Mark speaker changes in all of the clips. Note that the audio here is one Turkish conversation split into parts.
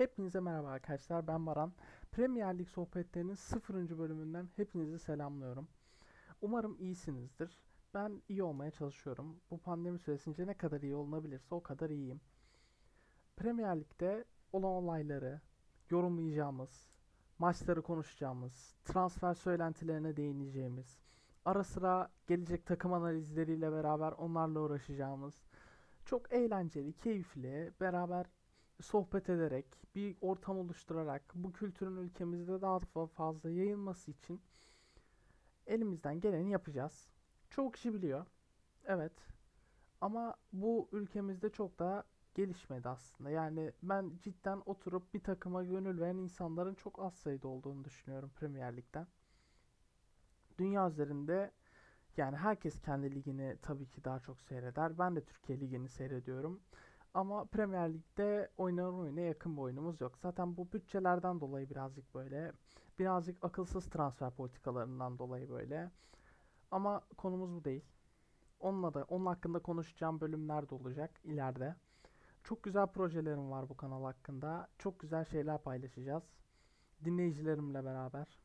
Speaker 1: Hepinize merhaba arkadaşlar ben Baran. Premier Lig sohbetlerinin 0. bölümünden hepinizi selamlıyorum. Umarım iyisinizdir. Ben iyi olmaya çalışıyorum. Bu pandemi süresince ne kadar iyi olunabilirse o kadar iyiyim. Premier Lig'de olan olayları yorumlayacağımız, maçları konuşacağımız, transfer söylentilerine değineceğimiz, ara sıra gelecek takım analizleriyle beraber onlarla uğraşacağımız, çok eğlenceli, keyifli, beraber sohbet ederek, bir ortam oluşturarak bu kültürün ülkemizde daha fazla yayılması için elimizden geleni yapacağız. Çoğu kişi biliyor. Evet. Ama bu ülkemizde çok daha gelişmedi aslında. Yani ben cidden oturup bir takıma gönül veren insanların çok az sayıda olduğunu düşünüyorum Premier Lig'den. Dünya üzerinde yani herkes kendi ligini tabii ki daha çok seyreder. Ben de Türkiye Ligi'ni seyrediyorum. Ama Premier Lig'de oynanan oyuna yakın bir oyunumuz yok. Zaten bu bütçelerden dolayı birazcık böyle, birazcık akılsız transfer politikalarından dolayı böyle. Ama konumuz bu değil. Onunla da, onun hakkında konuşacağım bölümler de olacak ileride. Çok güzel projelerim var bu kanal hakkında. Çok güzel şeyler paylaşacağız. Dinleyicilerimle beraber.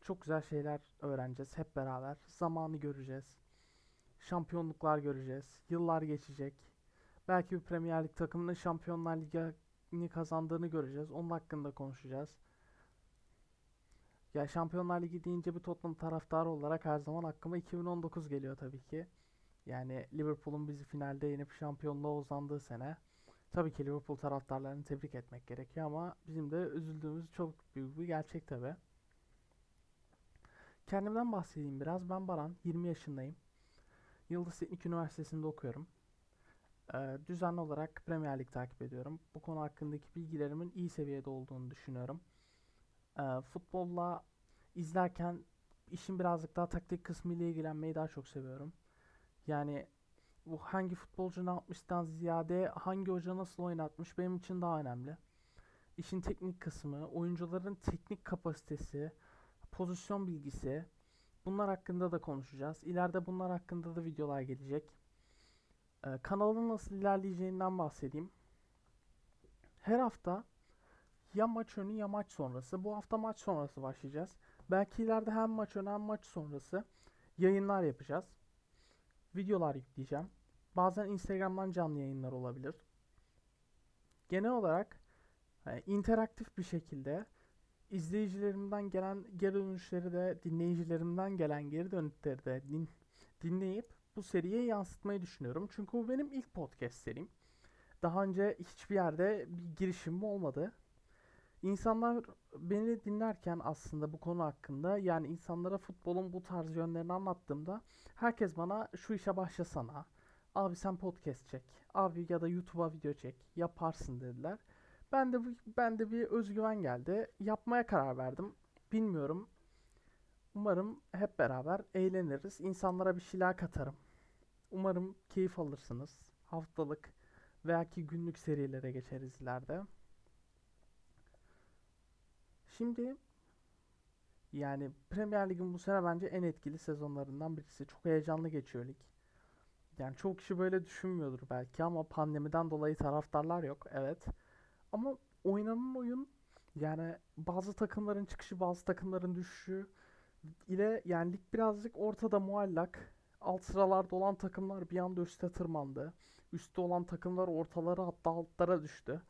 Speaker 1: Çok güzel şeyler öğreneceğiz hep beraber. Zamanı göreceğiz. Şampiyonluklar göreceğiz. Yıllar geçecek. Belki bir Premier Lig takımının Şampiyonlar Ligi'ni kazandığını göreceğiz. Onun hakkında konuşacağız. Ya Şampiyonlar Ligi deyince bir Tottenham taraftarı olarak her zaman aklıma 2019 geliyor tabii ki. Yani Liverpool'un bizi finalde yenip şampiyonluğa uzandığı sene. Tabii ki Liverpool taraftarlarını tebrik etmek gerekiyor ama bizim de üzüldüğümüz çok büyük bir gerçek tabii. Kendimden bahsedeyim biraz. Ben Baran, 20 yaşındayım. Yıldız Teknik Üniversitesi'nde okuyorum. Ee, düzenli olarak Premier Lig takip ediyorum. Bu konu hakkındaki bilgilerimin iyi seviyede olduğunu düşünüyorum. Ee, futbolla izlerken işin birazcık daha taktik kısmı ile ilgilenmeyi daha çok seviyorum. Yani bu hangi futbolcu ne yapmıştan ziyade hangi hoca nasıl oynatmış benim için daha önemli. İşin teknik kısmı, oyuncuların teknik kapasitesi, pozisyon bilgisi bunlar hakkında da konuşacağız. İleride bunlar hakkında da videolar gelecek. Ee, kanalın nasıl ilerleyeceğinden bahsedeyim. Her hafta ya maç önü ya maç sonrası. Bu hafta maç sonrası başlayacağız. Belki ileride hem maç önü hem maç sonrası yayınlar yapacağız. Videolar yükleyeceğim. Bazen Instagram'dan canlı yayınlar olabilir. Genel olarak yani interaktif bir şekilde izleyicilerimden gelen geri dönüşleri de dinleyicilerimden gelen geri dönüşleri de din, dinleyip bu seriye yansıtmayı düşünüyorum. Çünkü bu benim ilk podcast serim. Daha önce hiçbir yerde bir girişimim olmadı. İnsanlar beni dinlerken aslında bu konu hakkında yani insanlara futbolun bu tarz yönlerini anlattığımda herkes bana şu işe başlasana. Abi sen podcast çek. Abi ya da YouTube'a video çek. Yaparsın dediler. Ben de ben de bir özgüven geldi. Yapmaya karar verdim. Bilmiyorum. Umarım hep beraber eğleniriz. İnsanlara bir şeyler katarım. Umarım keyif alırsınız. Haftalık veya ki günlük serilere geçeriz ileride. Şimdi yani Premier Lig'in bu sene bence en etkili sezonlarından birisi. Çok heyecanlı geçiyor lig. Yani çok kişi böyle düşünmüyordur belki ama pandemiden dolayı taraftarlar yok. Evet. Ama oynanan oyun yani bazı takımların çıkışı, bazı takımların düşüşü ile lig birazcık ortada muallak. Alt sıralarda olan takımlar bir anda üste tırmandı. Üstte olan takımlar ortalara hatta altlara düştü.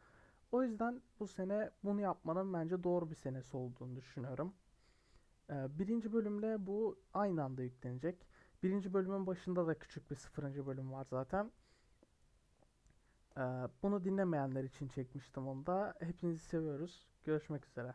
Speaker 1: O yüzden bu sene bunu yapmanın bence doğru bir senesi olduğunu düşünüyorum. Ee, birinci bölümle bu aynı anda yüklenecek. Birinci bölümün başında da küçük bir sıfırıncı bölüm var zaten. Ee, bunu dinlemeyenler için çekmiştim onu da. Hepinizi seviyoruz. Görüşmek üzere.